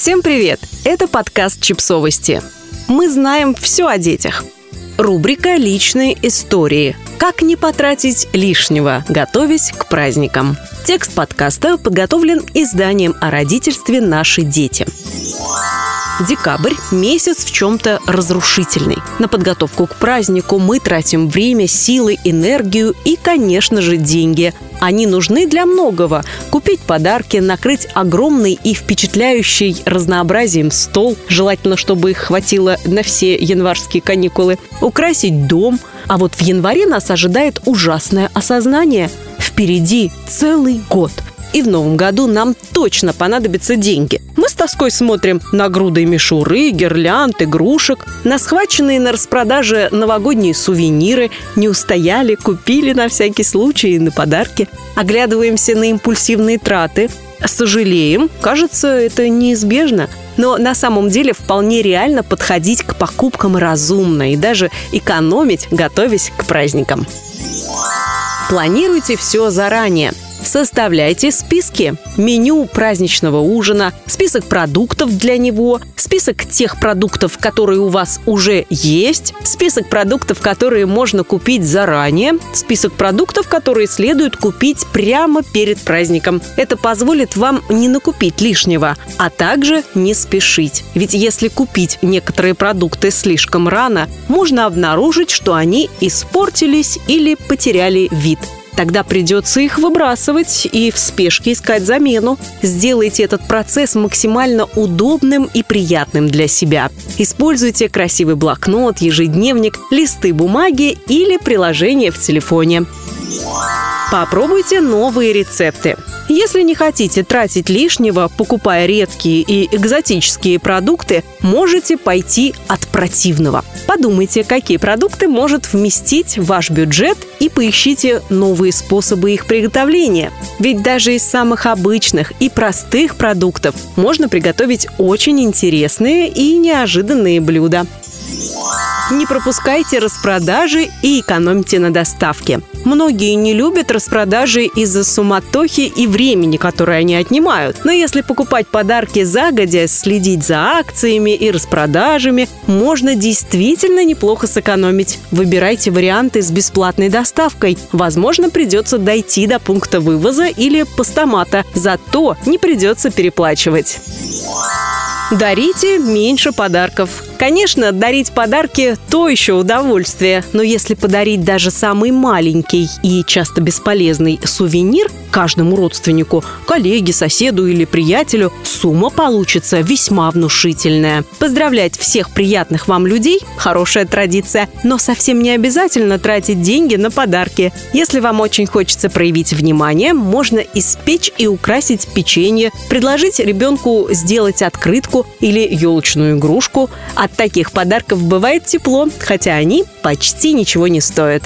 Всем привет! Это подкаст «Чипсовости». Мы знаем все о детях. Рубрика «Личные истории». Как не потратить лишнего, готовясь к праздникам. Текст подкаста подготовлен изданием о родительстве «Наши дети». Декабрь – месяц в чем-то разрушительный. На подготовку к празднику мы тратим время, силы, энергию и, конечно же, деньги. Они нужны для многого. Купить подарки, накрыть огромный и впечатляющий разнообразием стол, желательно, чтобы их хватило на все январские каникулы, украсить дом. А вот в январе нас ожидает ужасное осознание. Впереди целый год – и в новом году нам точно понадобятся деньги. Мы с тоской смотрим на груды мишуры, гирлянд, игрушек, на схваченные на распродаже новогодние сувениры, не устояли, купили на всякий случай на подарки. Оглядываемся на импульсивные траты, сожалеем, кажется, это неизбежно. Но на самом деле вполне реально подходить к покупкам разумно и даже экономить, готовясь к праздникам. Планируйте все заранее. Составляйте списки. Меню праздничного ужина, список продуктов для него, список тех продуктов, которые у вас уже есть, список продуктов, которые можно купить заранее, список продуктов, которые следует купить прямо перед праздником. Это позволит вам не накупить лишнего, а также не спешить. Ведь если купить некоторые продукты слишком рано, можно обнаружить, что они испортились или потеряли вид. Тогда придется их выбрасывать и в спешке искать замену. Сделайте этот процесс максимально удобным и приятным для себя. Используйте красивый блокнот, ежедневник, листы бумаги или приложение в телефоне. Попробуйте новые рецепты. Если не хотите тратить лишнего, покупая редкие и экзотические продукты, можете пойти от противного. Подумайте, какие продукты может вместить ваш бюджет и поищите новые способы их приготовления. Ведь даже из самых обычных и простых продуктов можно приготовить очень интересные и неожиданные блюда. Не пропускайте распродажи и экономьте на доставке. Многие не любят распродажи из-за суматохи и времени, которое они отнимают. Но если покупать подарки загодя, следить за акциями и распродажами, можно действительно неплохо сэкономить. Выбирайте варианты с бесплатной доставкой. Возможно, придется дойти до пункта вывоза или постамата. Зато не придется переплачивать. Дарите меньше подарков. Конечно, дарить подарки – то еще удовольствие, но если подарить даже самый маленький и часто бесполезный сувенир каждому родственнику, коллеге, соседу или приятелю, сумма получится весьма внушительная. Поздравлять всех приятных вам людей – хорошая традиция, но совсем не обязательно тратить деньги на подарки. Если вам очень хочется проявить внимание, можно испечь и украсить печенье, предложить ребенку сделать открытку или елочную игрушку, а от таких подарков бывает тепло, хотя они почти ничего не стоят.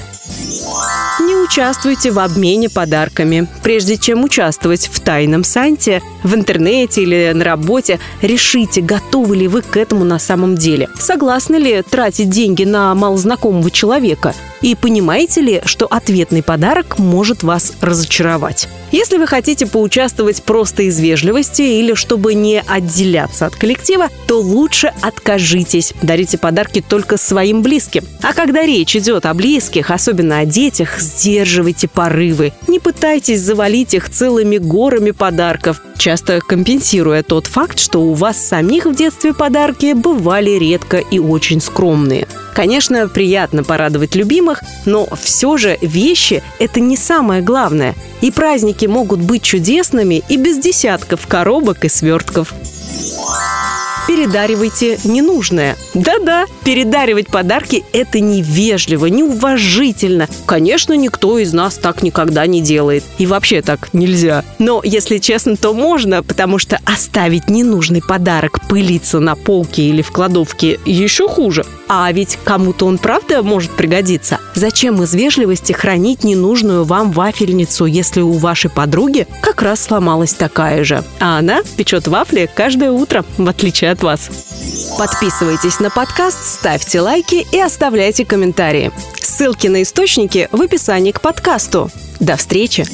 Не участвуйте в обмене подарками. Прежде чем участвовать в тайном санте, в интернете или на работе, решите, готовы ли вы к этому на самом деле. Согласны ли тратить деньги на малознакомого человека? И понимаете ли, что ответный подарок может вас разочаровать? Если вы хотите поучаствовать просто из вежливости или чтобы не отделяться от коллектива, то лучше откажитесь. Дарите подарки только своим близким. А когда речь идет о близких, особенно о детях, сдерживайте порывы. Не пытайтесь завалить их целыми горами подарков, часто компенсируя тот факт, что у вас самих в детстве подарки бывали редко и очень скромные. Конечно, приятно порадовать любимых, но все же вещи – это не самое главное. И праздники могут быть чудесными и без десятков коробок и свертков передаривайте ненужное. Да-да, передаривать подарки – это невежливо, неуважительно. Конечно, никто из нас так никогда не делает. И вообще так нельзя. Но, если честно, то можно, потому что оставить ненужный подарок пылиться на полке или в кладовке еще хуже. А ведь кому-то он правда может пригодиться. Зачем из вежливости хранить ненужную вам вафельницу, если у вашей подруги как раз сломалась такая же? А она печет вафли каждое утро, в отличие от вас. Подписывайтесь на подкаст, ставьте лайки и оставляйте комментарии. Ссылки на источники в описании к подкасту. До встречи!